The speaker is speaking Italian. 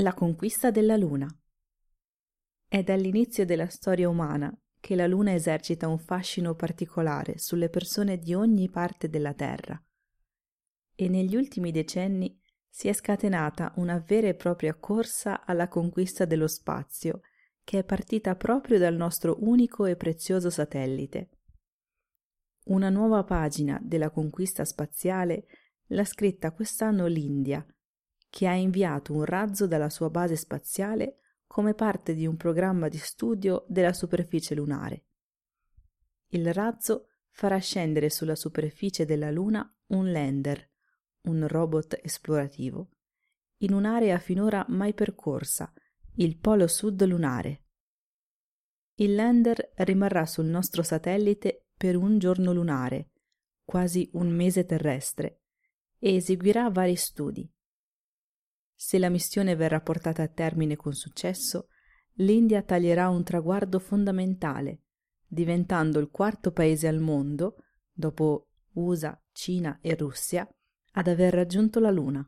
La conquista della Luna. È dall'inizio della storia umana che la Luna esercita un fascino particolare sulle persone di ogni parte della Terra. E negli ultimi decenni si è scatenata una vera e propria corsa alla conquista dello spazio, che è partita proprio dal nostro unico e prezioso satellite. Una nuova pagina della conquista spaziale l'ha scritta quest'anno l'India, che ha inviato un razzo dalla sua base spaziale come parte di un programma di studio della superficie lunare. Il razzo farà scendere sulla superficie della Luna un lander, un robot esplorativo, in un'area finora mai percorsa, il polo sud lunare. Il lander rimarrà sul nostro satellite per un giorno lunare, quasi un mese terrestre, e eseguirà vari studi. Se la missione verrà portata a termine con successo, l'India taglierà un traguardo fondamentale, diventando il quarto paese al mondo, dopo USA, Cina e Russia, ad aver raggiunto la Luna.